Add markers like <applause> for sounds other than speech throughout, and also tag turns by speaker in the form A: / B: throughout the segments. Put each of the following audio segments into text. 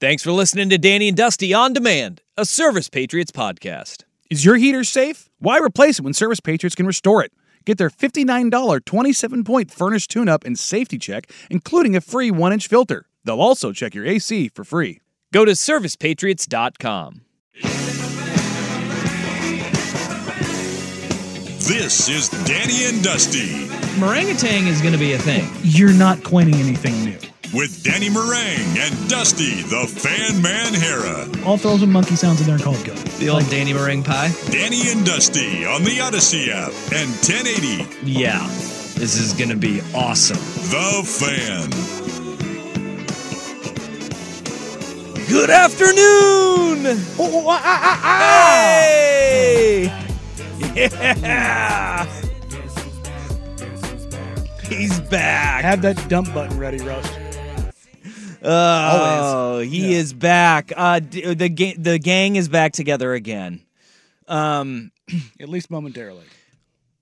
A: Thanks for listening to Danny and Dusty on Demand, a Service Patriots podcast.
B: Is your heater safe? Why replace it when Service Patriots can restore it? Get their $59 27 point furnace tune up and safety check, including a free 1 inch filter. They'll also check your AC for free.
A: Go to servicepatriots.com.
C: This is Danny and Dusty
D: Meringatang is going to be a thing.
B: You're not coining anything new.
C: With Danny Marang and Dusty the Fan Man Harah.
B: I'll throw monkey sounds in there and call it good.
D: The old Danny meringue pie.
C: Danny and Dusty on the Odyssey app and 1080
D: Yeah, this is going to be awesome.
C: The Fan.
A: Good afternoon! Ah ah Hey! <laughs> Yeah! He's back.
B: Have that dump button ready, Rust.
A: Oh, he is back. Uh, d- the ga- the gang is back together again. Um, <clears throat>
B: At least momentarily.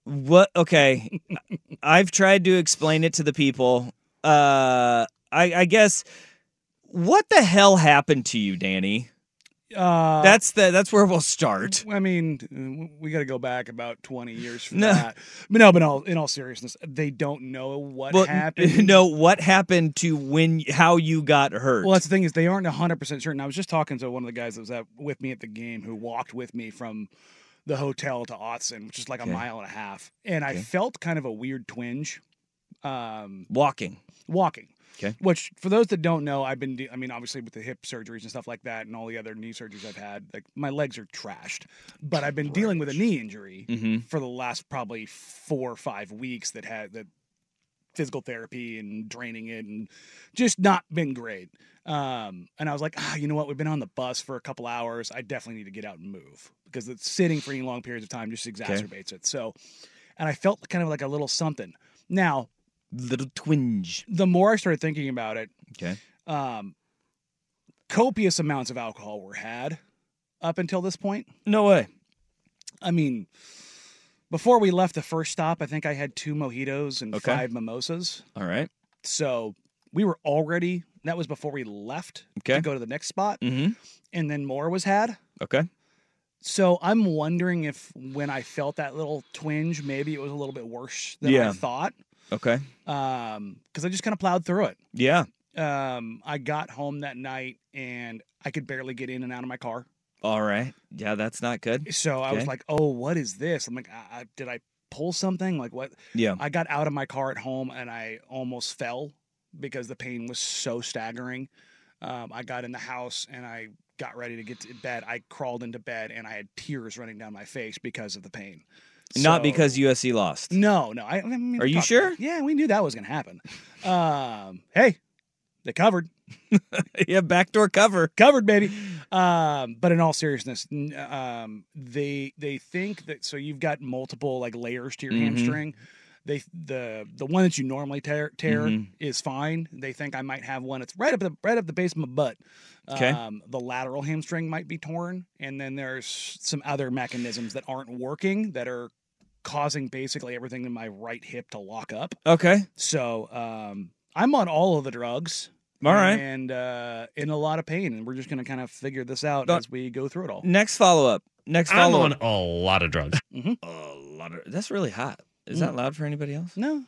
A: what? Okay, <laughs> I've tried to explain it to the people. Uh, I, I guess. What the hell happened to you, Danny?
B: Uh,
A: That's the that's where we'll start.
B: I mean, we got to go back about 20 years for
A: No.
B: that. But no, but all, in all seriousness, they don't know what
A: Well,
B: happened. <laughs>
A: no, what happened to when how you got hurt?
B: Well, that's the thing is they aren't 100% certain. I was just talking to one of the guys that was at, with me at the game who walked with me from the hotel to Autzen, which is like a mile and a half. And I felt kind of a weird twinge um,
A: walking.
B: walking.
A: Okay.
B: Which, for those that don't know, I've been, de- I mean, obviously with the hip surgeries and stuff like that and all the other knee surgeries I've had, like my legs are trashed. But I've been dealing with a knee injury
A: Mm-hmm.
B: for the last probably four or five weeks that had that physical therapy and draining it and just not been great. Um, and I was like, ah, you know what? We've been on the bus for a couple hours. I definitely need to get out and move because it's sitting for any long periods of time just exacerbates it. So, and I felt kind of like a little something. Now,
A: Little twinge.
B: the more I started thinking about it,
A: Okay.
B: um, copious amounts of alcohol were had up until this point.
A: No way.
B: I mean, before we left the first stop, I think I had two mojitos and
A: Okay.
B: five mimosas.
A: All right.
B: So we were already, that was before we left
A: Okay.
B: to go to the next spot.
A: Mm-hmm.
B: And then more was had.
A: Okay.
B: So I'm wondering if when I felt that little twinge, maybe it was a little bit worse than
A: Yeah.
B: I thought.
A: Okay.
B: Um, because I just kind of plowed through it.
A: Yeah.
B: Um, I got home that night and I could barely get in and out of my car.
A: All right. Yeah, that's not good.
B: So I was like, "Oh, what is this?" I'm like, I, I, "Did I pull something? Like what?"
A: Yeah.
B: I got out of my car at home and I almost fell because the pain was so staggering. Um, I got in the house and I got ready to get to bed. I crawled into bed and I had tears running down my face because of the pain.
A: Not
B: So-
A: because USC lost.
B: No, no. I, I mean,
A: Are you sure?
B: Yeah, we knew that was going to happen. Um, hey, they covered. <laughs>
A: yeah, backdoor cover.
B: covered, baby. Um, but in all seriousness, n- um, they they think that so you've got multiple like layers to your
A: Mhm.
B: hamstring. They the the one that you normally tear tear
A: Mhm.
B: is fine. They think I might have one. It's right up the right up the base of my butt.
A: Okay.
B: Um, the lateral hamstring might be torn, and then there's some other mechanisms that aren't working that are causing basically everything in my right hip to lock up.
A: Okay.
B: So um, I'm on all of the drugs.
A: All right.
B: And uh, in a lot of pain, and we're just going to kind of figure this out
A: Doc-
B: as we go through it all.
A: Next follow up. Next follow.
E: I'm
A: follow
E: on
A: up.
E: a lot of drugs.
A: A lot of. That's really hot. Is that loud for anybody else?
B: No,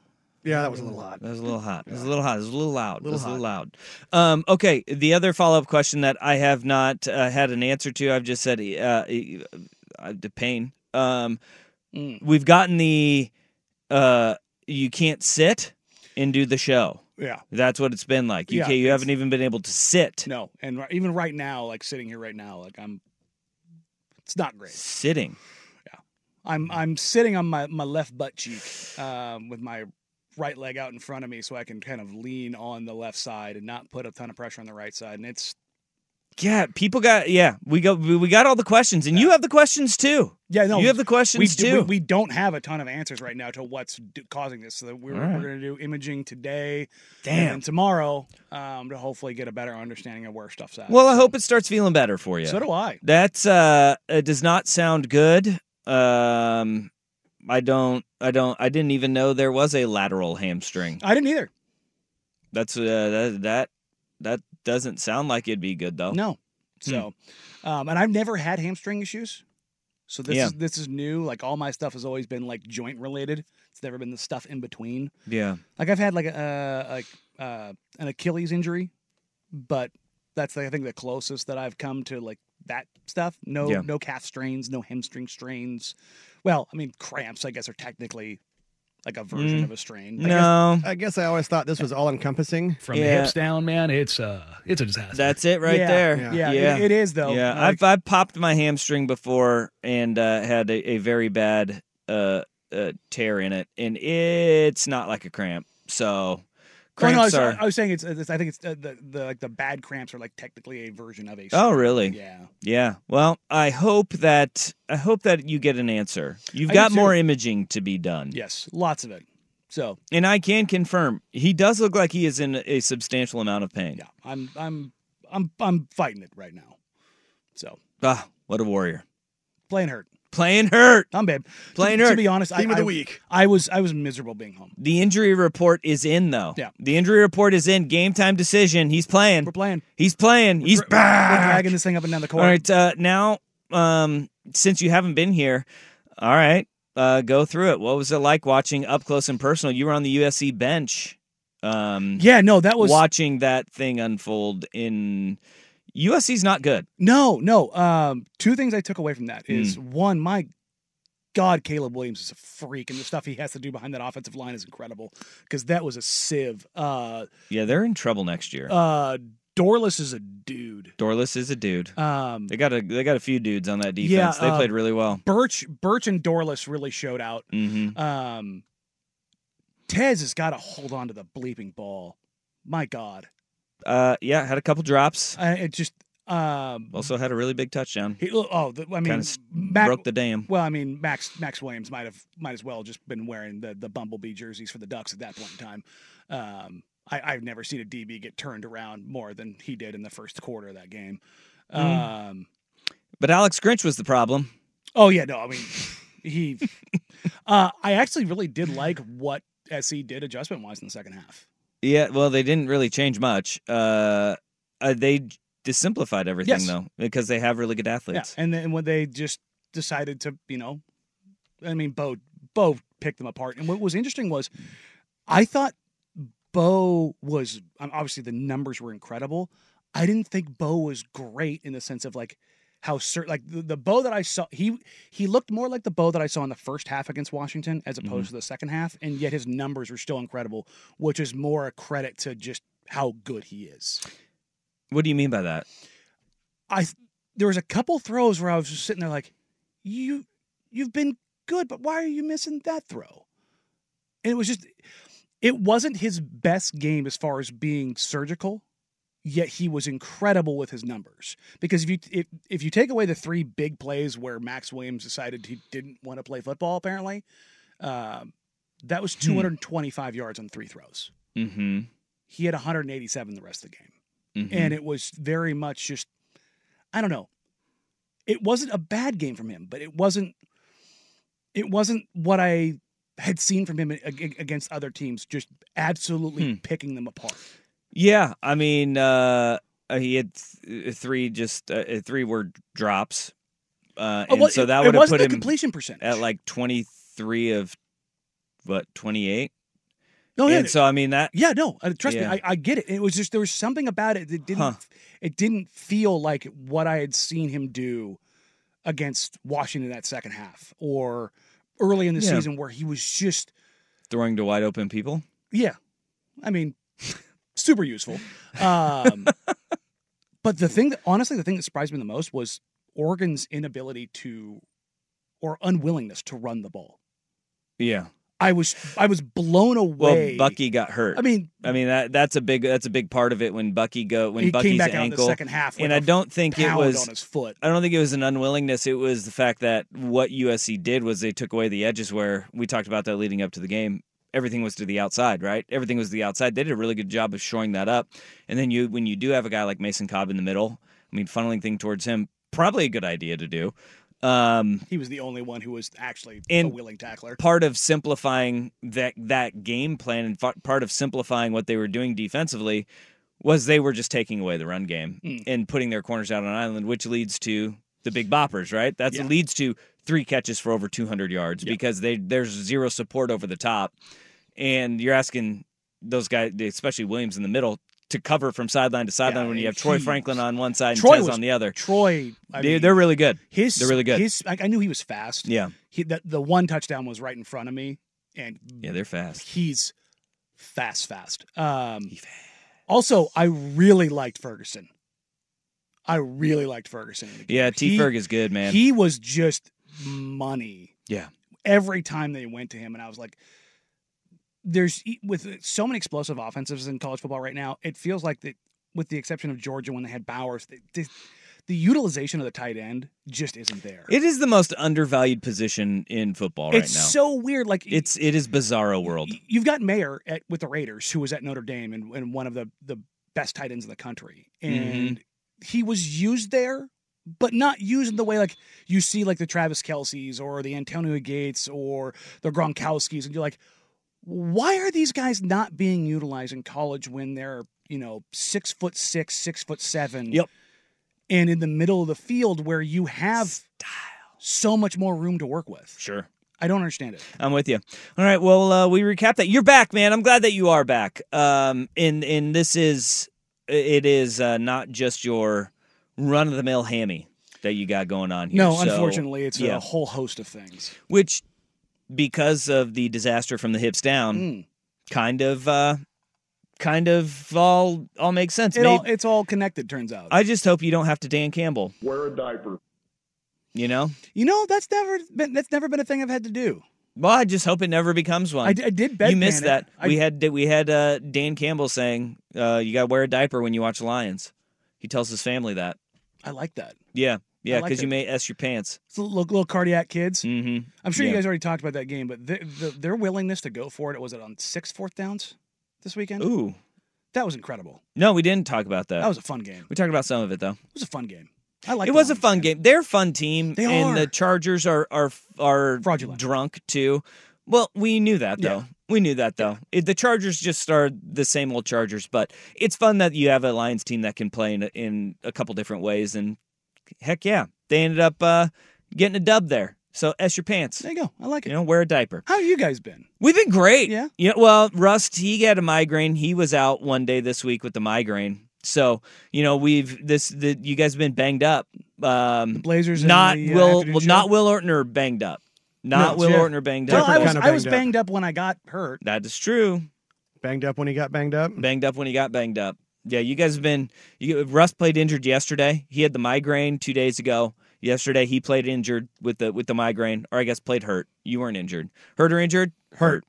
E: Yeah, that was a little hot.
A: That was a little hot. It was a little hot. It was a little loud.
E: Little
A: it was a little loud. Um, okay, the other follow up question that I have not uh, had an answer to, I've just said uh, uh, the pain. Um,
B: Mm.
A: We've gotten the uh, you can't sit and do the show.
B: Yeah.
A: That's what it's been like. You
B: Yeah,
A: can't, you haven't even been able to sit.
B: No, and ri- even right now, like sitting here right now, like I'm, it's not great.
A: Sitting.
B: I'm I'm sitting on my, my left butt cheek um, with my right leg out in front of me, so I can kind of lean on the left side and not put a ton of pressure on the right side. And it's
A: Yeah, people got yeah. We go we got all the questions, and you have the questions too.
B: yeah, no,
A: you have the questions
B: we,
A: too.
B: We, we don't have a ton of answers right now to what's do, causing this. So that we're
A: right.
B: we're going to do imaging today,
A: Damn.
B: and tomorrow um, to hopefully get a better understanding of where stuff's at.
A: well, I
B: So-
A: hope it starts feeling better for you.
B: So do I.
A: That's uh, it does not sound good. Um, I don't, I don't, I didn't even know there was a lateral hamstring.
B: I didn't either.
A: That's uh, that that that doesn't sound like it'd be good though.
B: No. So, um, and I've never had hamstring issues. So this
A: Yeah.
B: is this is new. Like all my stuff has always been like joint related. It's never been the stuff in between.
A: Yeah.
B: Like I've had like a like uh, an Achilles injury, but that's I think the closest that I've come to like that stuff. No
A: Yeah.
B: no calf strains, no hamstring strains. Well, I mean cramps I guess are technically like a version
A: Mm.
B: of a strain.
A: No,
E: I guess I always thought this was all encompassing.
F: From the hips down, man, it's uh, it's a disaster.
A: that's it right
B: yeah,
A: there.
B: Yeah,
A: yeah.
B: It, it is though.
A: Yeah,
B: Like,
A: I've I've popped my hamstring before and uh, had a, a very bad uh, uh, tear in it, and it's not like a cramp. So
B: Oh, no, I, was,
A: are.
B: I was saying it's, it's. I think it's uh, the the like the bad cramps are like technically a version of a.
A: Oh, really?
B: Yeah.
A: Yeah. Well, I hope that I hope that you get an answer. You've
B: I
A: got more imaging to be done.
B: Yes, lots of it. So
A: And I can confirm he does look like he is in a substantial amount of pain.
B: yeah, I'm I'm I'm I'm fighting it right now. So
A: Ah, what a warrior.
B: playing hurt.
A: Playing hurt.
B: I'm babe.
A: Playing
B: to,
A: hurt.
B: To be honest,
E: Theme
B: I,
E: of the
B: I-
E: week.
B: I was I was miserable being home.
A: The injury report is in though.
B: Yeah.
A: The injury report is in. Game time decision. He's playing.
B: We're playing.
A: He's playing. He's
B: We're
A: back.
B: dragging this thing up and down the court.
A: All right. Uh, now, um, since you haven't been here, all right, uh, go through it. What was it like watching up close and personal? You were on the USC bench. Um,
B: Yeah, no, that was
A: watching that thing unfold in USC's not good.
B: no, no. Um, two things I took away from that is
A: Hmm.
B: one, my God, Caleb Williams is a freak, and the stuff he has to do behind that offensive line is incredible because that was a sieve. Uh,
A: Yeah, they're in trouble next year.
B: uh, Dorlus is a dude.
A: Dorlus is a dude.
B: Um,
A: They got a they got a few dudes on that defense.
B: Yeah,
A: they
B: uh,
A: played really well.
B: Burch, Burch, and Dorlus really showed out.
A: hmm
B: Um, Tez has got to hold on to the bleeping ball. My God,
A: Uh, yeah, had a couple drops.
B: I, it just um,
A: Also had a really big touchdown.
B: he, oh, the, I mean, Mac,
A: broke the dam.
B: Well, I mean, Max Max Williams might have might as well just been wearing the the bumblebee jerseys for the Ducks at that point in time. Um, I, I've never seen a DB get turned around more than he did in the first quarter of that game.
A: Mm.
B: Um,
A: But Alex Grinch was the problem.
B: oh yeah, no, I mean, he. <laughs> uh, I actually really did like what SC did adjustment wise in the second half.
A: Yeah, well, they didn't really change much. Uh, uh they just simplified everything
B: Yes.
A: though because they have really good athletes.
B: Yeah, and then when they just decided to, you know, I mean, Bo Bo picked them apart. And what was interesting was, I thought Bo was um, obviously the numbers were incredible. I didn't think Bo was great in the sense of like how certain like the, the Bo that I saw he he looked more like the bow that I saw in the first half against Washington as opposed mm-hmm. to the second half, and yet his numbers were still incredible, which is more a credit to just how good he is.
A: What do you mean by that?
B: I there was a couple throws where I was just sitting there like, you you've been good, but why are you missing that throw? And it was just it wasn't his best game as far as being surgical, yet he was incredible with his numbers. Because if you if, if you take away the three big plays where Max Williams decided he didn't want to play football, apparently, um, that was 225 yards on three throws.
A: Mm-hmm.
B: He had 187 the rest of the game
A: mm-hmm.
B: and it was very much just I don't know. It wasn't a bad game from him, but it wasn't it wasn't what I had seen from him against other teams just absolutely
A: Hmm.
B: picking them apart.
A: Yeah, I mean, uh, uh, he had th- three just uh, uh, three word drops, uh,
B: Oh, well,
A: so that would have put
B: the
A: him
B: completion percentage.
A: at like twenty three of what twenty eight.
B: No, yeah,
A: and so I mean that
B: yeah, no, uh, trust
A: Yeah.
B: me, I, I get it. It was just there was something about it that didn't
A: Huh.
B: it didn't feel like what I had seen him do against Washington that second half or early in the
A: Yeah.
B: season where he was just
A: throwing to wide open people.
B: yeah, I mean, super useful. Um, <laughs> but the thing that honestly, the thing that surprised me the most was Oregon's inability to or unwillingness to run the ball.
A: Yeah.
B: I was I was blown away. Well.
A: Bucky got hurt.
B: I mean,
A: I mean that that's a big that's a big part of it when Bucky go when
B: he
A: Bucky's
B: came back out in
A: ankle
B: the second half,
A: and I don't think it was
B: on his foot.
A: I don't think it was an unwillingness. It was the fact that what USC did was they took away the edges where we talked about that leading up to the game. Everything was to the outside, right? Everything was to the outside. They did a really good job of showing that up. And then you when you do have a guy like Mason Cobb in the middle, I mean funneling thing towards him, probably a good idea to do. Um,
B: He was the only one who was actually a willing tackler.
A: part of simplifying that that game plan and fa- part of simplifying what they were doing defensively was they were just taking away the run game
B: Hmm.
A: and putting their corners out on island, which leads to the big boppers, right? That
B: Yeah.
A: leads to three catches for over 200 yards because they there's zero support over the top, and you're asking those guys, especially Williams in the middle, to cover from sideline to sideline
B: Yeah,
A: when you have Troy Franklin on one side and
B: Troy
A: Tez
B: was-
A: on the other.
B: Troy, I mean,
A: they're really good.
B: his
A: they're really good.
B: His, I, I knew he was fast.
A: Yeah,
B: He, the, the one touchdown was right in front of me, and
A: yeah, they're fast.
B: he's fast, fast. Um, also, I really liked Ferguson. I really liked Ferguson. In the game.
A: Yeah, T.
B: He-
A: Ferg is good, man.
B: He was just money
A: yeah.
B: every time they went to him, and I was like, "There's with so many explosive offenses in college football right now. It feels like that, with the exception of Georgia when they had Bowers, the, the, the utilization of the tight end just isn't there.
A: It is the most undervalued position in football right
B: it's
A: now.
B: so weird. Like
A: it's it is bizarro world.
B: you've got Mayer at with the Raiders, who was at Notre Dame and, and one of the the best tight ends in the country,
A: Mm-hmm.
B: and he was used there, but not used in the way like you see like the Travis Kelces or the Antonio Gates or the Gronkowski's, and you're like, why are these guys not being utilized in college when they're you know six foot six, six foot seven,
A: Yep.
B: and in the middle of the field where you have so much more room to work with.
A: Sure.
B: I don't understand it.
A: I'm with you. All right. Well, uh, we recap that. You're back, man. I'm glad that you are back. Um, and and this is it is uh, not just your run of the mill hammy that you got going on here.
B: No,
A: So,
B: unfortunately, it's
A: yeah.
B: a whole host of things.
A: which because of the disaster from the hips down,
B: Mm.
A: kind of uh, kind of all all makes sense.
B: It all, it's all connected, turns out.
A: I just hope you don't have to Dan Campbell.
G: Wear a diaper.
A: You know.
B: you know, that's never been that's never been a thing I've had to do.
A: Well, I just hope it never becomes one.
B: I, d- I did bedpan
A: you missed
B: it.
A: that.
B: I,
A: we had we had uh, Dan Campbell saying uh, you got to wear a diaper when you watch Lions. He tells his family that.
B: I like that.
A: Yeah, yeah, because you may s your pants.
B: It's little, little cardiac kids.
A: Mm-hmm.
B: I'm sure you guys already talked about that game, but the, the, their willingness to go for it was it on six fourth downs this weekend?
A: Ooh,
B: That was incredible.
A: no, we didn't talk about that.
B: That was a fun game.
A: we talked about some of it though.
B: It was a fun game. I like.
A: it It was a fun game. They're a fun team,
B: They
A: and
B: are.
A: the Chargers are are are
B: Fraudulent.
A: drunk too. Well, we knew that though.
B: Yeah.
A: We knew that though. It, the Chargers just are the same old Chargers, but it's fun that you have a Lions team that can play in, in a couple different ways. And heck yeah, they ended up uh, getting a dub there. So s your pants.
B: There you go. I like it.
A: You know, wear a diaper.
B: How have you guys been?
A: We've been great.
B: Yeah?
A: You know, well, Rust, he had a migraine. He was out one day this week with the migraine. So, you know, we've this the you guys have been banged up. Um
B: Blazers
A: not
B: the, uh,
A: Will
B: afternoon
A: well, not Will Ortner banged up. Not
E: No,
A: Will
E: yeah.
A: Ortner banged
B: Well,
A: up.
B: I was
E: kinda
B: I was
E: banged up.
B: banged up when I got hurt.
A: that is true.
E: Banged up when he got banged up.
A: Banged up when he got banged up. Yeah, you guys have been you Russ played injured yesterday. He had the migraine 2 days ago. Yesterday he played injured with the with the migraine or I guess played hurt. You weren't injured. Hurt or injured? Hurt.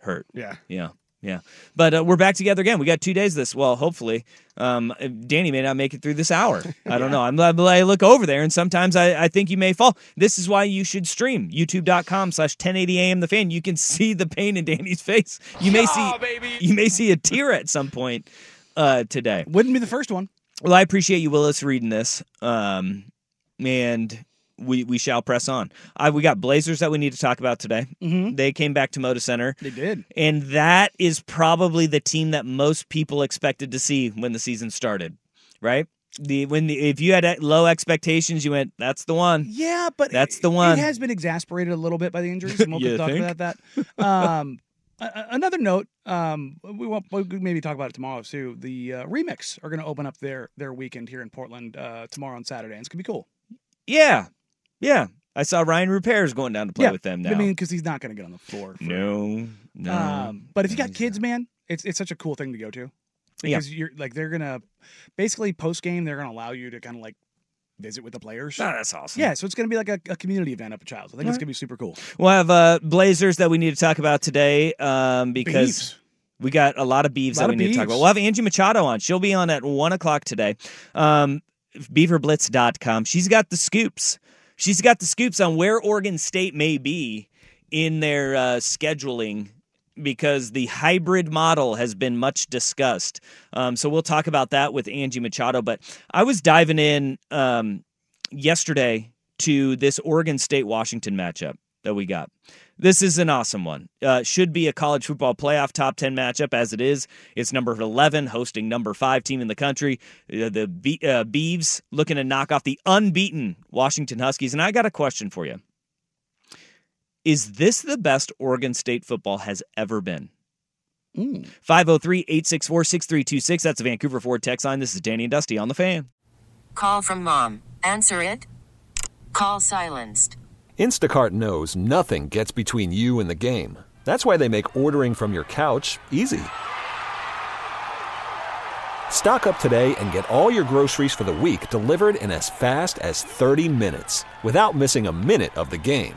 A: Hurt.
E: Yeah.
A: Yeah, yeah. But uh, we're back together again. We got two days this. Well, hopefully, um, Danny may not make it through this hour. <laughs> I don't know. I'm, I look over there, and sometimes I, I think you may fall. This is why you should stream youtube.com slash 1080 am the fan. You can <laughs> see the pain in Danny's face. You may see you may see a tear at some point uh, today.
B: Wouldn't be the first one.
A: Well, I appreciate you, Willis, reading this. Um, and we we shall press on. I, we got Blazers that we need to talk about today.
B: Mhm.
A: They came back to Moda Center.
B: They did.
A: And that is probably the team that most people expected to see when the season started, right? The when the, if you had low expectations, you went, "That's the one."
B: Yeah, but
A: That's the one.
B: It has been exasperated a little bit by the injuries. <laughs> and We'll talk
A: think?
B: about that. Um, another note, um, we won't we could maybe talk about it tomorrow too. The uh, Remix are going to open up their their weekend here in Portland uh, tomorrow on Saturday, and it's gonna be cool.
A: Yeah, yeah. I saw Rayan Rupert going down to play
B: yeah,
A: with them now.
B: I mean, because he's not going to get on the floor. For,
A: no, no.
B: Um, but if you got kids, man, it's it's such a cool thing to go to
A: Yeah.
B: because you're like they're gonna basically post game they're gonna allow you to kind of like visit with the players.
A: Oh, that's awesome.
B: Yeah, so it's gonna be like a, a community event up at Chiles. I think it's
A: Alright.
B: gonna be super cool.
A: We'll have uh, Blazers that we need to talk about today um, because
B: Beeves.
A: we got a lot of beeves
B: Lot
A: that we need to talk about. We'll have Angie Machado on. She'll be on at 1 o'clock today. Um, beaverblitz.com. She's got the scoops. She's got the scoops on where Oregon State may be in their uh, scheduling because the hybrid model has been much discussed. Um, so we'll talk about that with Angie Machado. But I was diving in um, yesterday to this Oregon State Washington matchup that we got. This is an awesome one. Uh, should be a college football playoff top 10 matchup as it is. It's number 11 hosting number 5 team in the country. Uh, the Be- uh, Beavs looking to knock off the unbeaten Washington Huskies. And I got a question for you. Is this the best Oregon State football has ever been? Mm. 503 864 6326. That's the Vancouver Ford text line. This is Danny and Dusty on the fan.
H: Call from mom. Answer it. Call silenced.
I: Instacart knows nothing gets between you and the game. That's why they make ordering from your couch easy. Stock up today and get all your groceries for the week delivered in as fast as 30 minutes without missing a minute of the game.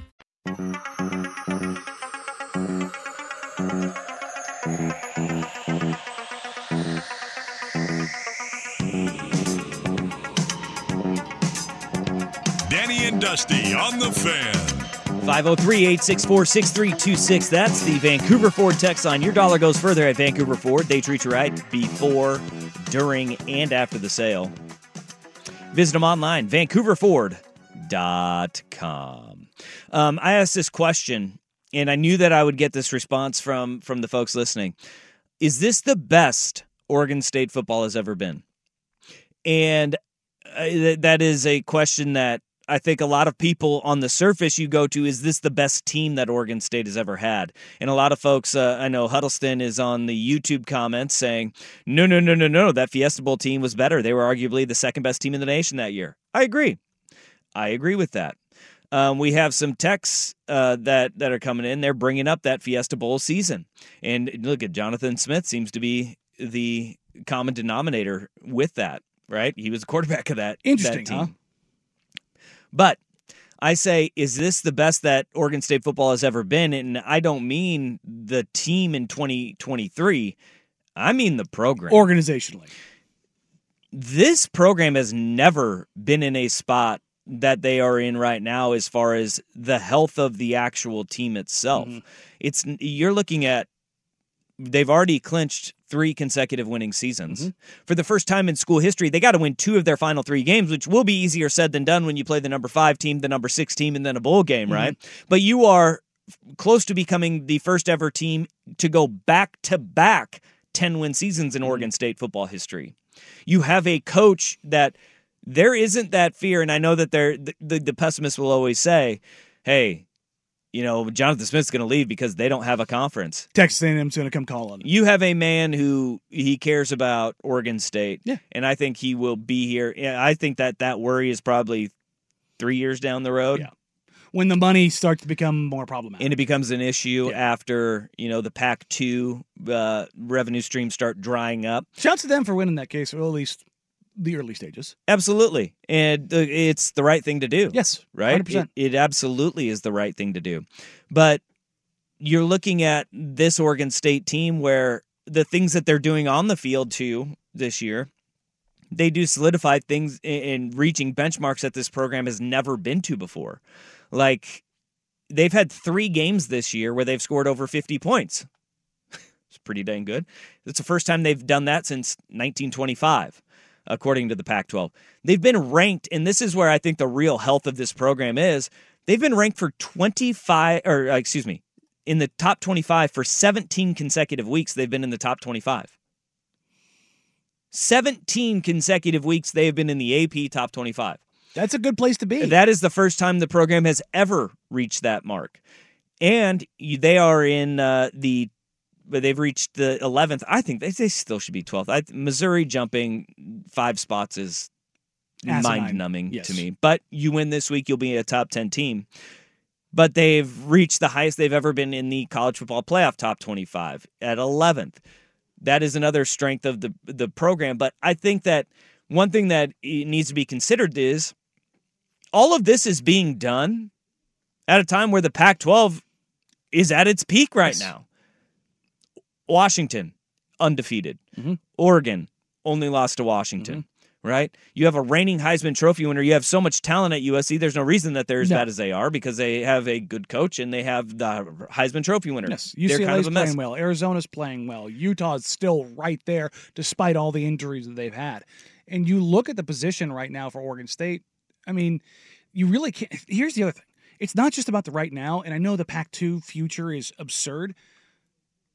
C: Danny and Dusty on the fan.
A: 503 864 6326. That's the Vancouver Ford text line. Your dollar goes further at Vancouver Ford. They treat you right before, during, and after the sale. Visit them online, vancouverford.com. Um, I asked this question, and I knew that I would get this response from, from the folks listening. Is this the best Oregon State football has ever been? And uh, th- that is a question that I think a lot of people on the surface you go to is this the best team that Oregon State has ever had? And a lot of folks, uh, I know Huddleston is on the YouTube comments saying, no, no, no, no, no, that Fiesta Bowl team was better. They were arguably the second best team in the nation that year. I agree. I agree with that. Um, we have some texts uh, that that are coming in. They're bringing up that Fiesta Bowl season, and look at Jonathan Smith seems to be the common denominator with that. Right, he was the quarterback of that.
B: Interesting,
A: that team.
B: huh?
A: But I say, is this the best that Oregon State football has ever been? And I don't mean the team in 2023. I mean the program.
B: Organizationally.
A: this program has never been in a spot that they are in right now as far as the health of the actual team itself. Mm-hmm. It's you're looking at they've already clinched three consecutive winning seasons. Mm-hmm. For the first time in school history, they got to win two of their final three games, which will be easier said than done when you play the number five team, the number six team, and then a bowl game, mm-hmm. right? But you are close to becoming the first ever team to go back to back 10 win seasons in Oregon State football history. You have a coach that there isn't that fear, and I know that there the, the, the pessimists will always say, hey, you know, Jonathan Smith's going to leave because they don't have a conference.
B: Texas A&M's going to come calling.
A: You have a man who he cares about Oregon State,
B: Yeah.
A: and I think he will be here. Yeah, I think that that worry is probably three years down the road.
B: Yeah. When the money starts to become more problematic.
A: and it becomes an issue after you know the Pac two uh, revenue streams start drying up.
B: Shouts to them for winning that case, or at least the early stages.
A: Absolutely, and it's the right thing to do.
B: Yes,
A: right.
B: 100%.
A: It, it absolutely is the right thing to do, but you're looking at this Oregon State team where the things that they're doing on the field too this year. They do solidify things in, in reaching benchmarks that this program has never been to before. Like they've had three games this year where they've scored over 50 points. <laughs> it's pretty dang good. It's the first time they've done that since 1925, according to the Pac 12. They've been ranked, and this is where I think the real health of this program is. They've been ranked for 25, or uh, excuse me, in the top 25 for 17 consecutive weeks. They've been in the top 25. 17 consecutive weeks they have been in the AP top 25.
B: That's a good place to be.
A: That is the first time the program has ever reached that mark. And they are in uh, the, but they've reached the 11th. I think they, they still should be 12th. I, Missouri jumping five spots is mind numbing
B: Yes.
A: to me. But you win this week, you'll be a top 10 team. But they've reached the highest they've ever been in the college football playoff top 25 at 11th. That is another strength of the the program. But I think that one thing that needs to be considered is all of this is being done at a time where the Pac 12 is at its peak right now. Washington, undefeated.
B: Mm-hmm.
A: Oregon, only lost to Washington, right? You have a reigning Heisman Trophy winner. You have so much talent at USC. There's no reason that they're as
B: No.
A: bad as they are because they have a good coach and they have the Heisman Trophy winner.
B: Yes,
A: they're kind of a mess.
B: playing well. Arizona's playing well. Utah's still right there, despite all the injuries that they've had. And you look at the position right now for Oregon State. I mean, you really can't. Here's the other thing: it's not just about the right now. And I know the Pac-2 future is absurd,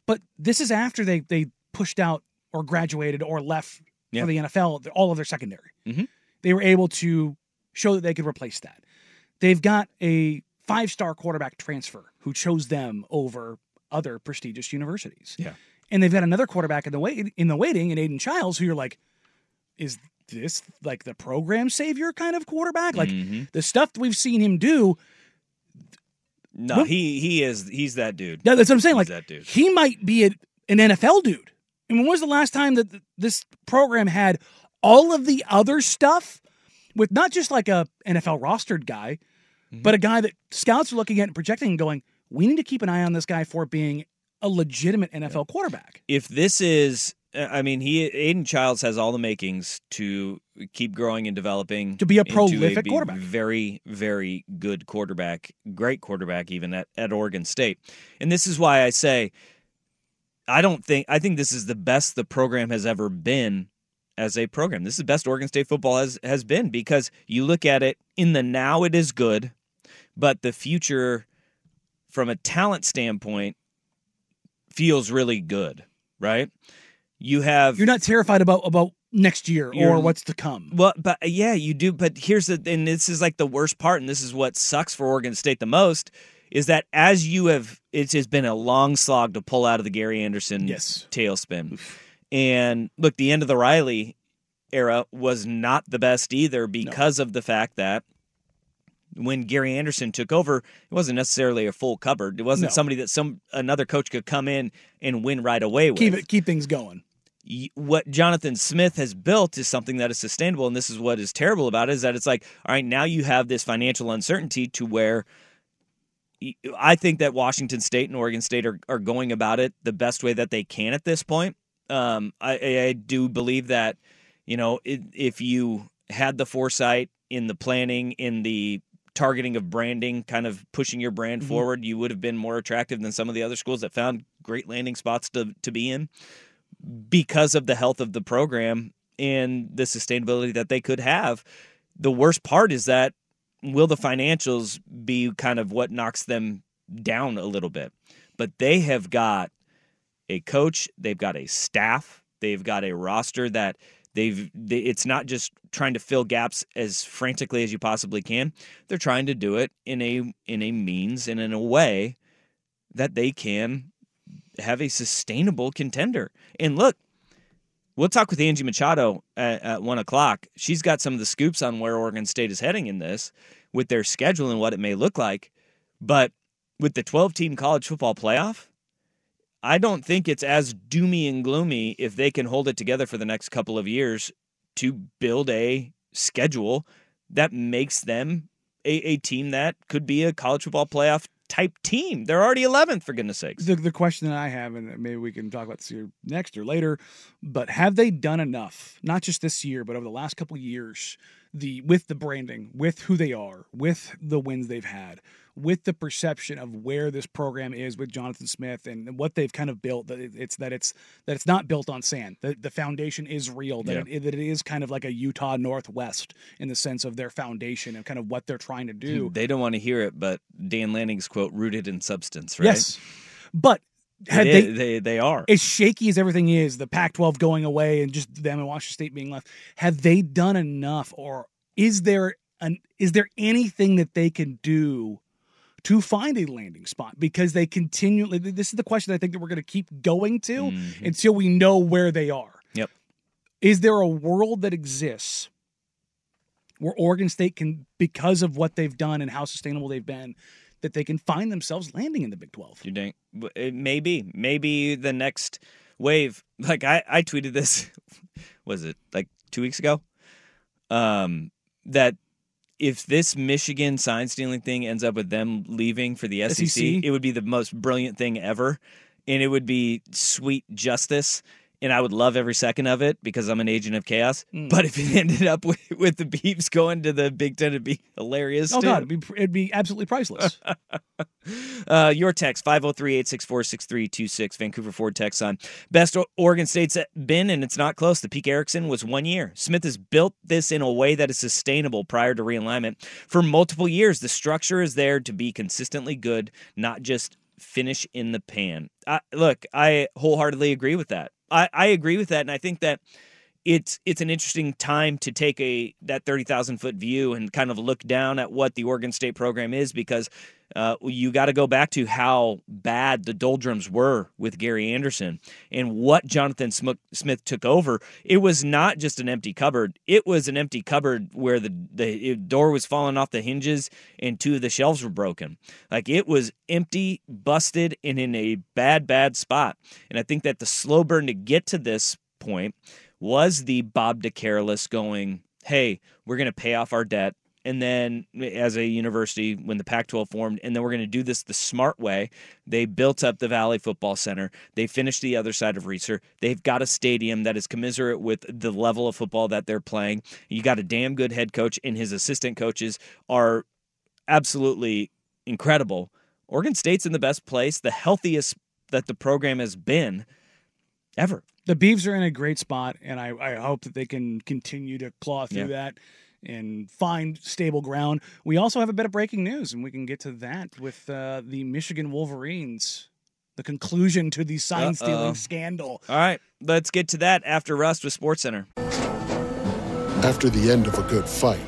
B: but this is after they they pushed out or graduated or left
A: Yeah.
B: for the NFL all of their secondary.
A: Mhm.
B: They were able to show that they could replace that. They've got a five-star quarterback transfer who chose them over other prestigious universities.
A: Yeah.
B: And they've got another quarterback in the wait in the waiting in Aidan Chiles, who you're like, is this like the program savior kind of quarterback? Like
A: Mhm.
B: the stuff we've seen him do.
A: No, he he is he's that dude.
B: Yeah, that's what I'm saying.
A: He's
B: Like
A: that dude.
B: he might be a, an NFL dude. I mean, when was the last time that th- this program had all of the other stuff with not just like a NFL rostered guy,
A: Mm-hmm.
B: but a guy that scouts are looking at and projecting and going, we need to keep an eye on this guy for being a legitimate NFL quarterback.
A: if this is I mean, he Aidan Chiles has all the makings to keep growing and developing
B: To be a prolific
A: be-
B: quarterback.
A: Very, very good quarterback, great quarterback, even at, at Oregon State. And this is why I say I don't think I think this is the best the program has ever been as a program. This is the best Oregon State football has has been because you look at it in the now it is good, but the future from a talent standpoint feels really good, right? You have
B: You're not terrified about about next year or what's to come.
A: well, but yeah, you do. But here's the, and this is like the worst part, and this is what sucks for Oregon State the most, is that as you have, it has been a long slog to pull out of the Gary Anderson
B: Yes.
A: tailspin. And look, the end of the Riley era was not the best either because of the fact that when Gary Anderson took over, it wasn't necessarily a full cupboard. It wasn't
B: No.
A: somebody that some another coach could come in and win right away with
B: Keep it keep things going.
A: what Jonathan Smith has built is something that is sustainable, and this is what is terrible about it is that it's like, all right, now you have this financial uncertainty to where I think that Washington State and Oregon State are, are going about it the best way that they can at this point. Um, I, I do believe that you know if you had the foresight in the planning, in the targeting of branding, kind of pushing your brand
B: Mhm.
A: forward, you would have been more attractive than some of the other schools that found great landing spots to to be in because of the health of the program and the sustainability that they could have. The worst part is that will the financials be kind of what knocks them down a little bit? But they have got a coach, they've got a staff, they've got a roster that They've they, it's not just trying to fill gaps as frantically as you possibly can. They're trying to do it in a in a means and in a way that they can have a sustainable contender. And look, we'll talk with Angie Machado at, at one o'clock. She's got some of the scoops on where Oregon State is heading in this with their schedule and what it may look like. But with the 12 team college football playoff, I don't think it's as doomy and gloomy if they can hold it together for the next couple of years to build a schedule that makes them a, a team that could be a college football playoff type team. They're already 11th, for goodness sakes.
B: The, the question that I have, and maybe we can talk about this here next or later, but have they done enough, not just this year, but over the last couple of years, the with the branding, with who they are, with the wins they've had, with the perception of where this program is with Jonathan Smith and what they've kind of built that it's that it's that it's not built on sand that the foundation is real that,
A: Yeah.
B: it, that it is kind of like a Utah Northwest in the sense of their foundation and kind of what they're trying to do
A: They don't want to hear it, but Dan Lanning's quote, rooted in substance, right?
B: yes but Had
A: is-
B: they,
A: they, they are.
B: as shaky as everything is, the Pac 12 going away and just them and Washington State being left, have they done enough or is there an is there anything that they can do to find a landing spot? Because they continually this is the question I think that we're gonna keep going to mm-hmm. until we know where they are.
A: Yep.
B: Is there a world that exists where Oregon State can, because of what they've done and how sustainable they've been, that they can find themselves landing in the Big 12?
A: You think it may be, maybe the next wave. <laughs> Like I, I tweeted this, <laughs> was it like two weeks ago? Um, that if this Michigan sign stealing thing ends up with them leaving for the SEC,
B: SEC?
A: it would be the most brilliant thing ever, and it would be sweet justice. And I would love every second of it because I'm an agent of chaos.
B: Mm.
A: But if it <laughs> ended up with, with the Beeps going to the Big Ten, it'd be hilarious.
B: Oh
A: too.
B: God, it'd be, it'd be absolutely priceless. <laughs>
A: Uh, your text 503-864-6326 Vancouver Ford text on best Oregon State's been and it's not close. The peak Erickson was one year. Smith has built this in a way that is sustainable prior to realignment for multiple years. The structure is there to be consistently good, not just finish in the pan. I, look, I wholeheartedly agree with that. I, I agree with that, and I think that it's it's an interesting time to take a that thirty thousand foot view and kind of look down at what the Oregon State program is because uh, you got to go back to how bad the doldrums were with Gary Anderson and what Jonathan Smith took over. It was not just an empty cupboard; it was an empty cupboard where the the door was falling off the hinges and two of the shelves were broken. Like it was empty, busted, and in a bad bad spot. And I think that the slow burn to get to this point was the Bob De Carolis going, hey, we're going to pay off our debt. And then, as a university, when the Pac 12 formed, and then we're going to do this the smart way. They built up the Valley Football Center. They finished the other side of Reser. They've got a stadium that is commensurate with the level of football that they're playing. You got a damn good head coach, and his assistant coaches are absolutely incredible. Oregon State's in the best place, the healthiest that the program has been ever.
B: The Beavs are in a great spot, and I, I hope that they can continue to claw through
A: Yeah.
B: that and find stable ground. We also have a bit of breaking news, and we can get to that with uh, the Michigan Wolverines. The conclusion to the sign stealing scandal.
A: All right, let's get to that after Rust with Sports Center.
J: After the end of a good fight,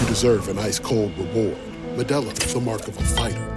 J: you deserve an ice cold reward. Modelo is the mark of a fighter.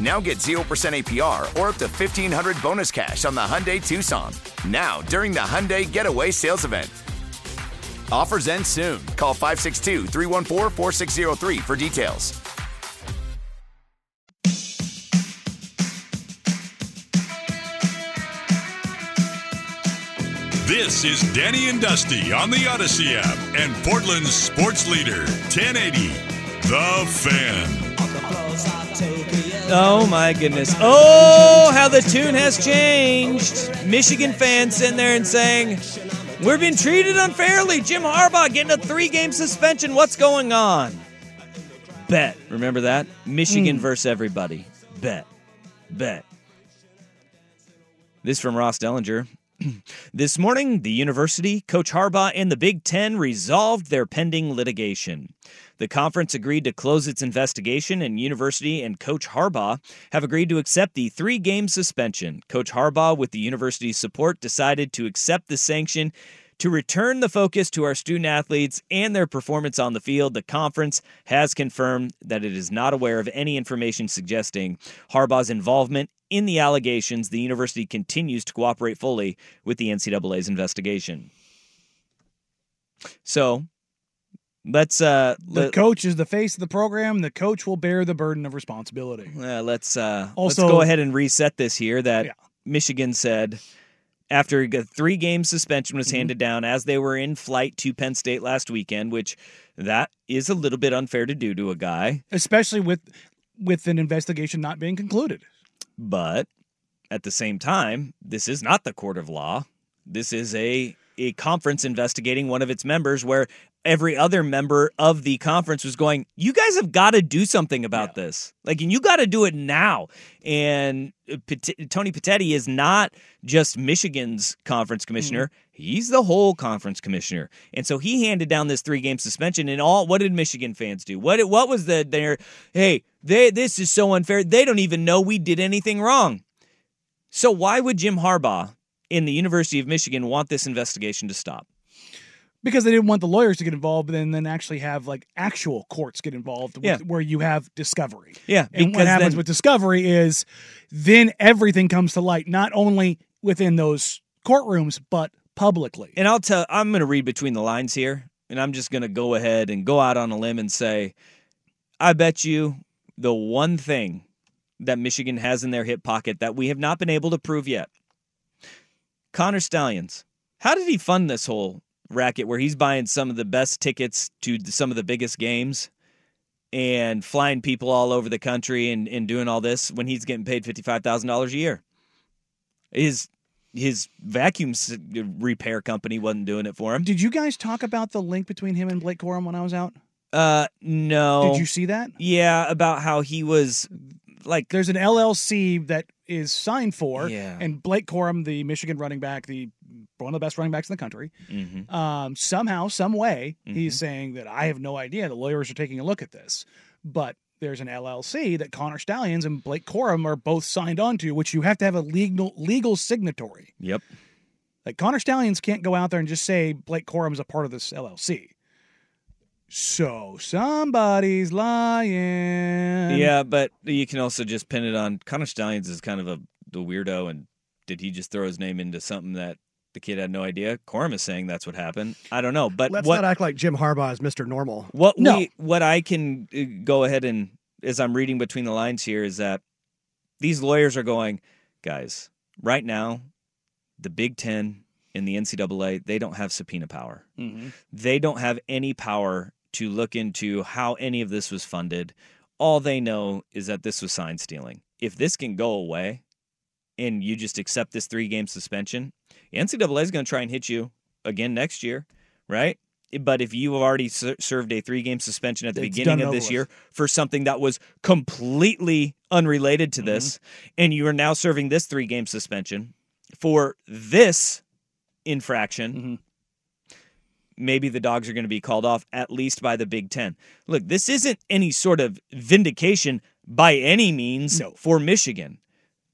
K: Now get 0% APR or up to 1500 bonus cash on the Hyundai Tucson. Now, during the Hyundai Getaway Sales Event. Offers end soon. Call 562 314 4603 for details.
C: This is Danny and Dusty on the Odyssey app and Portland's sports leader, 1080, The Fan.
A: Oh my goodness. Oh, how the tune has changed. Michigan fans sitting there and saying, We're being treated unfairly. Jim Harbaugh getting a three game suspension. What's going on? Bet. Remember that? Michigan
B: Hmm.
A: versus everybody. Bet. Bet. This from Ross Dellenger. <clears throat> this morning, the university, Coach Harbaugh, and the Big Ten resolved their pending litigation. The conference agreed to close its investigation, and university and Coach Harbaugh have agreed to accept the three game suspension. Coach Harbaugh, with the university's support, decided to accept the sanction to return the focus to our student athletes and their performance on the field, the conference has confirmed that it is not aware of any information suggesting Harbaugh's involvement in the allegations. The university continues to cooperate fully with the NCAA's investigation. So, let's uh
B: The
A: let,
B: coach is the face of the program. The coach will bear the burden of responsibility.
A: uh, let's uh
B: Also-
A: let's go ahead and reset this here that
B: Yeah.
A: Michigan said after a three game suspension was
B: Mhm.
A: handed down as they were in flight to Penn State last weekend, which that is a little bit unfair to do to a guy.
B: especially with with an investigation not being concluded.
A: But at the same time, this is not the court of law. This is a a conference investigating one of its members where every other member of the conference was going, "You guys have got to do something about this. Like and you got to do it now." And uh, Pet- Tony Petitti is not just Michigan's conference commissioner. He's the whole conference commissioner. And so he handed down this three-game suspension and all what did Michigan fans do? What what was the their hey, they this is so unfair. They don't even know we did anything wrong. So why would Jim Harbaugh in the University of Michigan want this investigation to stop?
B: Because they didn't want the lawyers to get involved and then actually have like actual courts get involved with,
A: Yeah.
B: where you have discovery.
A: Yeah,
B: And what happens
A: then-
B: with discovery is then everything comes to light, not only within those courtrooms, but publicly.
A: And I'll tell I'm going to read between the lines here and I'm just going to go ahead and go out on a limb and say I bet you the one thing that Michigan has in their hip pocket that we have not been able to prove yet. Connor Stalions. How did he fund this whole racket where he's buying some of the best tickets to some of the biggest games and flying people all over the country and, and doing all this when he's getting paid $55,000 a year? His his vacuum repair company wasn't doing it for him.
B: Did you guys talk about the link between him and Blake Corum when I was out?
A: Uh, no.
B: Did you see that?
A: Yeah, about how he was like
B: There's an LLC that is signed for,
A: Yeah.
B: and Blake Corum, the Michigan running back, the one of the best running backs in the country,
A: Mhm.
B: um, somehow, some way, he's
A: Mm-hmm.
B: saying that I have no idea. The lawyers are taking a look at this, but there's an LLC that Connor Stalions and Blake Corum are both signed onto, which you have to have a legal legal signatory.
A: Yep.
B: Like Connor Stalions can't go out there and just say Blake Corum is a part of this LLC. So somebody's lying.
A: Yeah, but you can also just pin it on Connor Stalions is kind of a the weirdo, and did he just throw his name into something that the kid had no idea? Corum is saying that's what happened. I don't know, but
E: Let's
A: what
E: not act like Jim Harbaugh is Mr. Normal.
A: what
E: No.
A: we what I can uh, go ahead and as I'm reading between the lines here is that these lawyers are going, guys, right now, the Big Ten and the NCAA they don't have subpoena power.
B: Mhm.
A: They don't have any power to look into how any of this was funded. all they know is that this was sign stealing. If this can go away and you just accept this three game suspension, NCAA is going to try and hit you again next year, right? But if you have already served a three game suspension at the
B: It's
A: beginning of this
B: with.
A: year for something that was completely unrelated to this, mm-hmm. and you are now serving this three game suspension for this infraction, mm-hmm. maybe the dogs are going to be called off at least by the Big Ten. Look, this isn't any sort of vindication by any means for Michigan.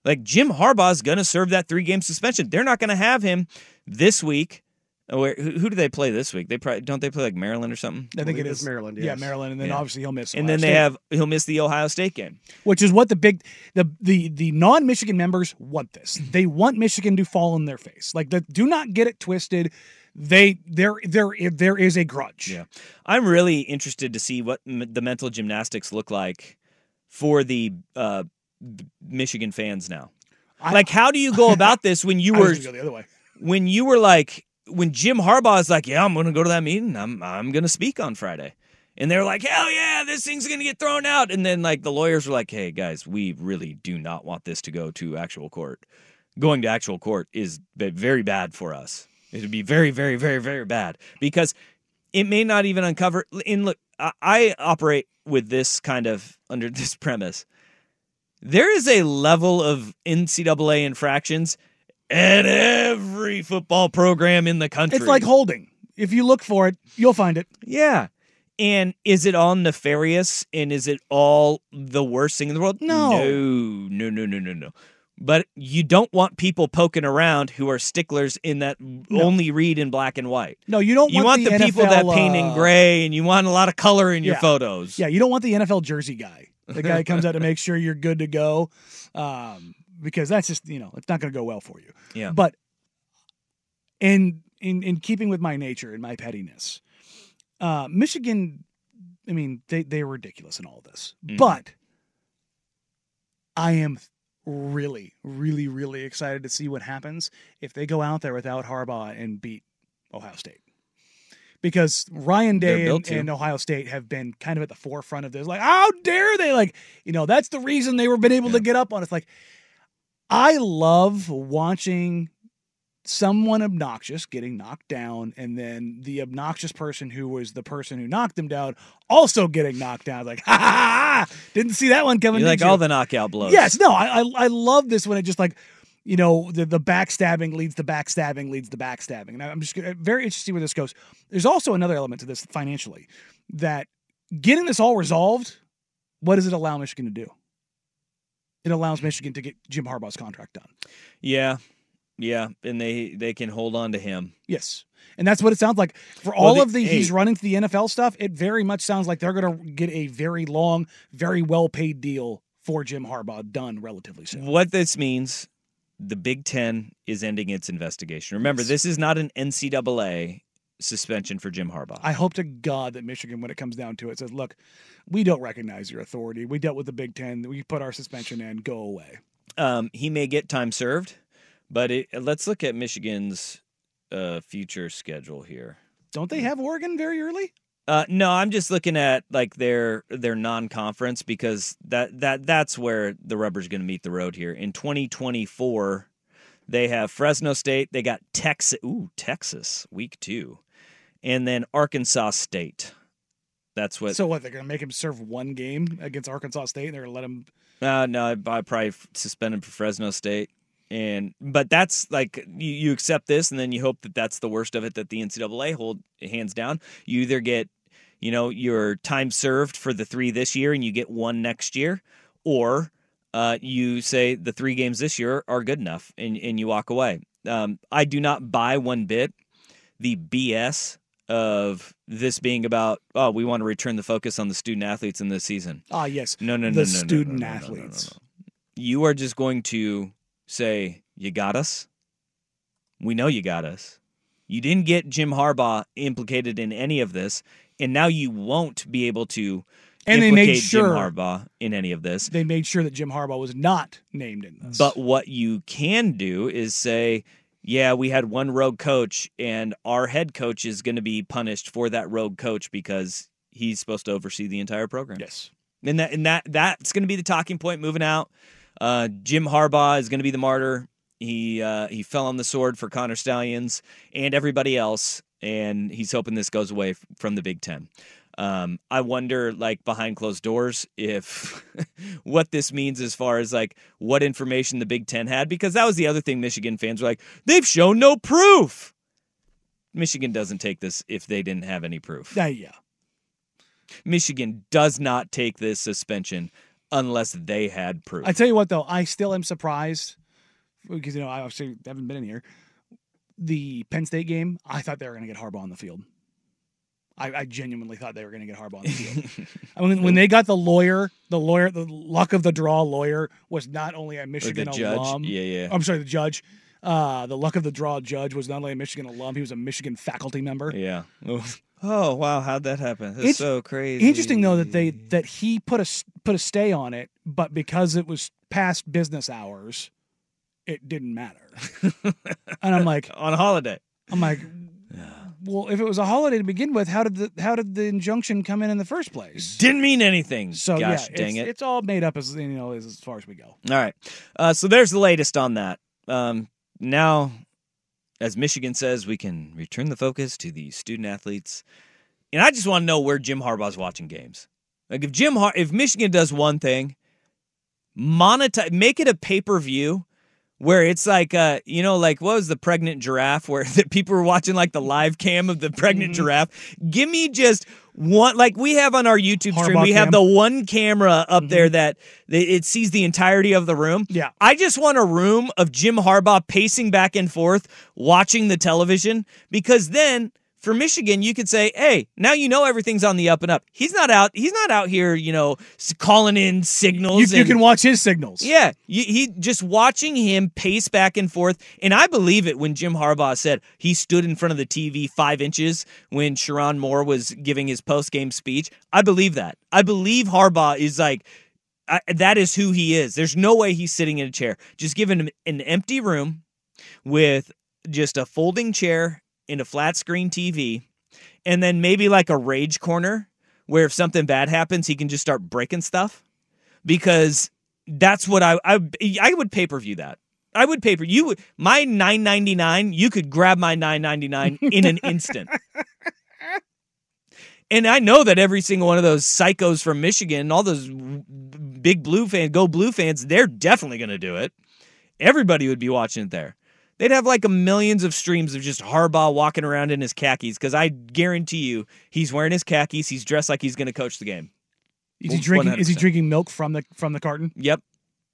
A: Like Jim Harbaugh is going to serve that three game suspension. They're not going to have him this week. Oh, wait, who, who do they play this week? They probably don't they play like Maryland or something.
B: I think it
E: it's Maryland,
B: Yeah. Maryland, and then
A: Yeah.
B: obviously he'll miss.
A: and
B: Ohio
A: then they have he'll miss the Ohio State game.
B: which is what the big the the the non-Michigan members want this. They want Michigan to fall in their face. Like the, do not get it twisted. They there there there is a grudge.
A: Yeah. I'm really interested to see what m- the mental gymnastics look like for the uh, B- Michigan fans now. like, how do you go about this when you <laughs> were
B: go the other way.
A: when you were like when Jim Harbaugh is like, yeah, I'm going to go to that meeting. I'm I'm going to speak on Friday. And they're like, hell yeah, this thing's going to get thrown out. And then like the lawyers were like, hey guys, we really do not want this to go to actual court. Going to actual court is very bad for us. It would be very, very, very, very bad because it may not even uncover. And look, I, I operate with this kind of under this premise. There is a level of NCAA infractions at every football program in the country.
B: It's like holding. If you look for it, you'll find it.
A: Yeah. And is it all nefarious and is it all the worst thing in the world?
B: No.
A: No, no, no, no, no, no. But you don't want people poking around who are sticklers in that only read in black and white.
B: No, you don't
A: You
B: want
A: want,
B: the
A: the, people that paint in
B: uh,
A: gray and you want a lot of color in your
B: Yeah.
A: photos.
B: Yeah, you don't want the NFL jersey guy. The guy comes out to make <laughs> sure you're good to go, um, because that's just you know it's not going to go well for you.
A: Yeah.
B: But in in in keeping with my nature and my pettiness, uh, Michigan, I mean they they were ridiculous in all this,
A: Mhm.
B: but I am really really really excited to see what happens if they go out there without Harbaugh and beat Ohio State because Ryan Day and, and Ohio State have been kind of at the forefront of this. Like, how dare they? Like, you know, that's the reason they were been able to get up on. It's like, I love watching someone obnoxious getting knocked down, and then the obnoxious person who was the person who knocked them down also getting knocked down. Like, <laughs> ha ha ha! ha. Didn't see that one coming.
A: You like
B: you?
A: all the knockout blows.
B: Yes, no, I, I I love this when it just like, you know, the the backstabbing leads to backstabbing leads to backstabbing, and I'm just gonna- very interested to see where this goes. There's also another element to this financially that getting this all resolved, what does it allow Michigan to do? It allows Michigan to get Jim Harbaugh's contract done.
A: Yeah. Yeah. And they they can hold on to him.
B: Yes. And that's what it sounds like. For
A: Well,
B: all
A: the-
B: of the
A: hey.
B: he's running to the NFL stuff, it very much sounds like they're going to get a very long, very well paid deal for Jim Harbaugh done relatively soon.
A: What this means, the Big Ten is ending its investigation. Remember, this is not an NCAA suspension for Jim Harbaugh.
B: I hope to God that Michigan, when it comes down to it, says, look, we don't recognize your authority. We dealt with the Big Ten. We put our suspension in. Go away.
A: Um, he may get time served, but it, let's look at Michigan's uh, future schedule here.
B: Don't they have Oregon very early?
A: Uh, no, I'm just looking at like their their non-conference because that that that's where the rubber's going to meet the road here. In 2024, they have Fresno State. They got Texas. Ooh, Texas week two, and then Arkansas State. That's what.
B: so what? They're going to make him serve one game against Arkansas State, and they're going to let him.
A: Uh, no, I probably f- suspend him for Fresno State, and but that's like you, you accept this, and then you hope that that's the worst of it that the NCAA hold hands down. You either get, you know, your time served for the three this year, and you get one next year, or uh, you say the three games this year are good enough, and and you walk away. Um, I do not buy one bit the BS of this being about oh we want to return the focus on the student athletes in this season.
B: Ah, yes.
A: No, no, no,
B: the
A: no, no, no,
B: student
A: no, no, no, no,
B: athletes.
A: You are just going to say, You got us? We know you got us. You didn't get Jim Harbaugh implicated in any of this, and now you won't be able to
B: And they made sure-
A: Jim Harbaugh in any of this.
B: They made sure that Jim Harbaugh was not named in this.
A: But what you can do is say, yeah, we had one rogue coach, and our head coach is going to be punished for that rogue coach because he's supposed to oversee the entire program.
B: Yes.
A: And that and that that's going to be the talking point moving out. Uh, Jim Harbaugh is going to be the martyr. He uh, he fell on the sword for Connor Stalions and everybody else, and he's hoping this goes away from the Big Ten. Um, I wonder, like behind closed doors, if <laughs> what this means as far as like what information the Big Ten had, because that was the other thing Michigan fans were like, they've shown no proof. Michigan doesn't take this if they didn't have any proof.
B: Uh, yeah.
A: Michigan does not take this suspension unless they had proof.
B: I tell you what, though, I still am surprised because you know I obviously haven't been in here. The Penn State game, I thought they were going to get Harbaugh on the field. I, I genuinely thought they were going to get Harbaugh on the field. <laughs> I mean, when they got the lawyer, the lawyer, the luck of the draw lawyer was not only a Michigan alum.
A: Yeah, yeah.
B: I'm sorry, the judge. Uh, the luck of the draw judge was not only a Michigan alum; he was a Michigan faculty member.
A: yeah. Oh wow, how'd that happen? That's
B: It's
A: so crazy.
B: Interesting though that they that he put a put a stay on it, but because it was past business hours, it didn't matter. <laughs> and I'm like,
A: on a holiday.
B: I'm like, well, if it was a holiday to begin with, how did the how did the injunction come in in the first place?
A: Didn't mean anything.
B: So
A: Gosh,
B: yeah,
A: dang
B: it's,
A: it.
B: it's all made up as you know as, as far as we go.
A: All right. Uh, so there's the latest on that. Um, now, as Michigan says, we can return the focus to the student athletes. And I just want to know where Jim Harbaugh's watching games. Like if Jim Har- if Michigan does one thing, monetize make it a pay-per-view where it's like uh you know like what was the pregnant giraffe where <laughs> the people were watching like the live cam of the pregnant
B: Mm-hmm.
A: giraffe give me just one like we have on our youtube stream
B: Harbaugh
A: we have the
B: Mm-hmm.
A: one camera up there that that it sees the entirety of the room
B: Yeah.
A: i just want a room of jim harbaugh pacing back and forth watching the television because then for Michigan, you could say, "Hey, now you know everything's on the up and up. He's not out. He's not out here, you know, calling in signals.
B: You, you can watch his signals.
A: yeah, you, he just watching him pace back and forth, and I believe it when Jim Harbaugh said he stood in front of the TV five inches when Sherrone Moore was giving his post game speech. I believe that. I believe Harbaugh is like. I, that is who he is. There's no way he's sitting in a chair. Just give him an empty room with just a folding chair a flat screen TV, and then maybe like a rage corner where if something bad happens, he can just start breaking stuff. Because that's what I I, I would pay per view that. I would pay per you my nine ninety nine. You could grab my nine ninety nine in an <laughs> instant. And I know that every single one of those psychos from Michigan, all those big blue fans, go blue fans, they're definitely going to do it. Everybody would be watching it there. They'd have like a millions of streams of just Harbaugh walking around in his khakis because I guarantee you he's wearing his khakis. He's dressed like he's going to coach the game.
B: Is he drinking? Is he drinking milk from the from the carton?
A: Yep.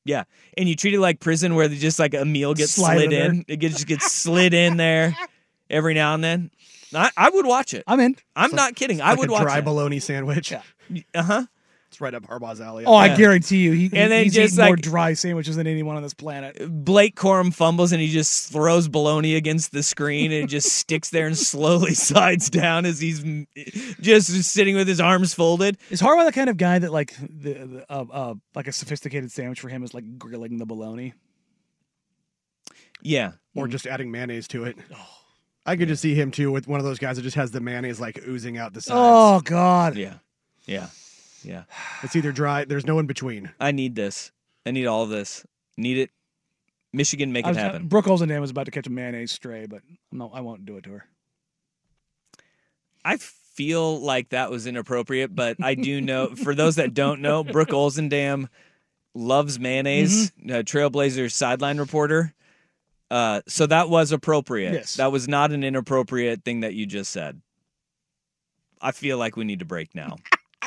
A: Yeah. And you treat it like prison where they just like a meal gets
B: Slide
A: slid
B: in there.
A: in. It gets, just gets slid in there <laughs> every now and then. I, I would watch it.
B: I'm in.
A: I'm not kidding. I
E: like
A: would
E: a
A: watch
E: dry
A: it.
E: bologna sandwich.
A: Uh huh.
E: It's right up Harbaugh's alley.
B: Oh, I guarantee you, he
A: And then
B: he's
A: just
B: eaten more
A: like-
B: dry sandwiches than anyone on this planet.
A: Blake Corum fumbles and he just throws baloney against the screen and it just <laughs> sticks there and slowly <laughs> slides down as he's just sitting with his arms folded.
B: Is Harbaugh the kind of guy that like the, the uh, uh, like a sophisticated sandwich for him is like grilling the bologna?
A: Yeah.
E: Or just adding mayonnaise to it. I could just see him too with one of those guys that just has the mayonnaise like oozing out the sides.
B: Oh God!
A: Yeah. Yeah. Yeah.
E: It's either dry. There's no in between.
A: I need this. I need all of this. Need it. Michigan, make it happen.
B: Brooke Olzendam was about to catch a mayonnaise stray, but no, I won't do it to her.
A: I feel like that was inappropriate, but I do know for those that don't know, Brooke Olzendam loves mayonnaise.
B: Mm-hmm.
A: Uh, Trailblazers sideline reporter. Uh, so that was appropriate.
B: Yes.
A: That was not an inappropriate thing that you just said. I feel like we need to break now. <laughs>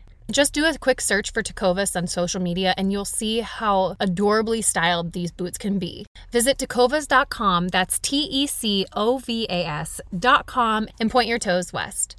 L: Just do a quick search for Tecovas on social media and you'll see how adorably styled these boots can be. Visit tecovas.com, that's T E C O V A S.com, and point your toes west.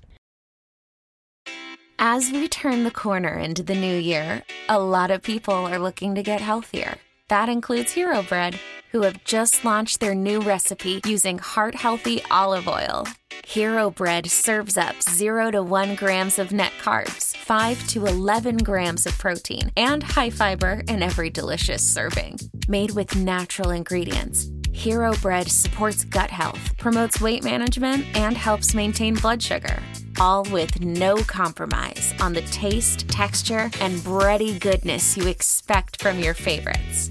G: As we turn the corner into the new year, a lot of people are looking to get healthier. That includes Hero Bread, who have just launched their new recipe using heart healthy olive oil. Hero Bread serves up 0 to 1 grams of net carbs, 5 to 11 grams of protein, and high fiber in every delicious serving. Made with natural ingredients. Hero Bread supports gut health, promotes weight management, and helps maintain blood sugar. All with no compromise on the taste, texture, and bready goodness you expect from your favorites.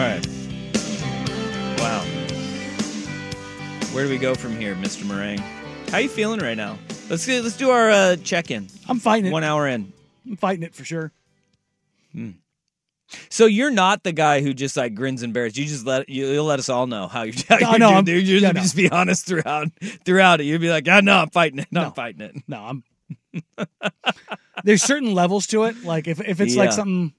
A: All right. Wow. Where do we go from here, Mr. Marang? How you feeling right now? Let's get, let's do our uh, check-in.
B: I'm fighting it.
A: One hour in.
B: I'm fighting it for sure.
A: Hmm. So you're not the guy who just like grins and bears. You just let you, you'll let us all know how you're, how
B: No,
A: you're
B: no,
A: doing, dude. You
B: yeah,
A: just,
B: no.
A: just be honest throughout throughout it. You'd be like, ah, no, I'm fighting it. No,
B: No.
A: I'm fighting it.
B: No, I'm. <laughs> There's certain levels to it. Like if if it's like something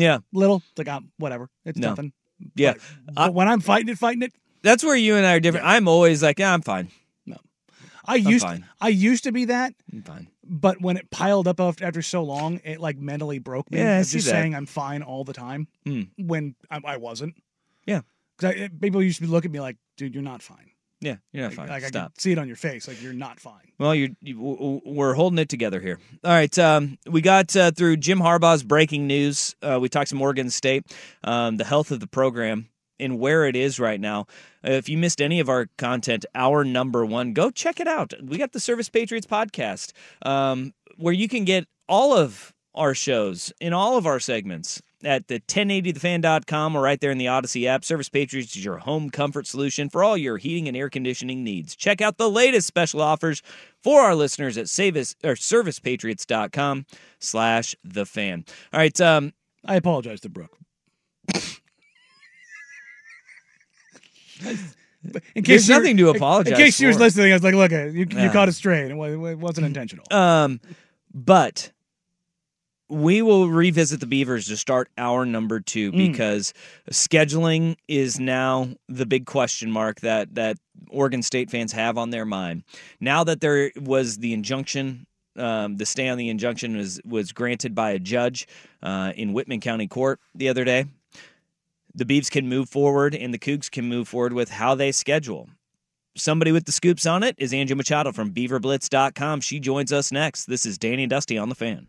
A: Yeah,
B: little, it's like I'm whatever. It's
A: No.
B: nothing.
A: yeah.
B: But when I'm fighting it, fighting it,
A: That's where you and I are different. I'm always like, yeah, I'm fine. No.
B: I used
A: fine.
B: I used to be that.
A: I'm fine.
B: But when it piled up after, after so long, it like mentally broke me.
A: Yeah, I
B: just
A: that.
B: saying I'm fine all the time
A: Hmm.
B: when I, I wasn't.
A: Yeah.
B: Because people used to looking at me like, "Dude, you're not fine."
A: Yeah, you're not fine.
B: Like I
A: Stop.
B: can see it on your face, like you're not fine.
A: Well, you're, you, we're holding it together here. All right, um, we got uh, through Jim Harbaugh's breaking news. Uh, we talked some Oregon State, um, the health of the program, and where it is right now. Uh, if you missed any of our content, our number one, go check it out. We got the Service Patriots podcast, um, where you can get all of our shows in all of our segments at the 1080thefan.com or right there in the Odyssey app. Service Patriots is your home comfort solution for all your heating and air conditioning needs. Check out the latest special offers for our listeners at Savis, or servicepatriots.com slash the fan. All right. Um,
B: I apologize to Brooke. In <laughs>
A: There's
B: you were-
A: nothing to apologize
B: In case she was listening, I was like, "Look, you, you
A: Yeah.
B: caught it straight. It it wasn't intentional."
A: Um, but we will revisit the Beavers to start our number two
B: Mm.
A: because scheduling is now the big question mark that that Oregon State fans have on their mind. Now that there was the injunction. Um, the stay on the injunction was was granted by a judge uh, in Whitman County Court the other day. The Beavs can move forward, and the Cougs can move forward with how they schedule. Somebody with the scoops on it is Andrew Machado from BeaverBlitz.com. She joins us next. This is Danny and Dusty on the fan.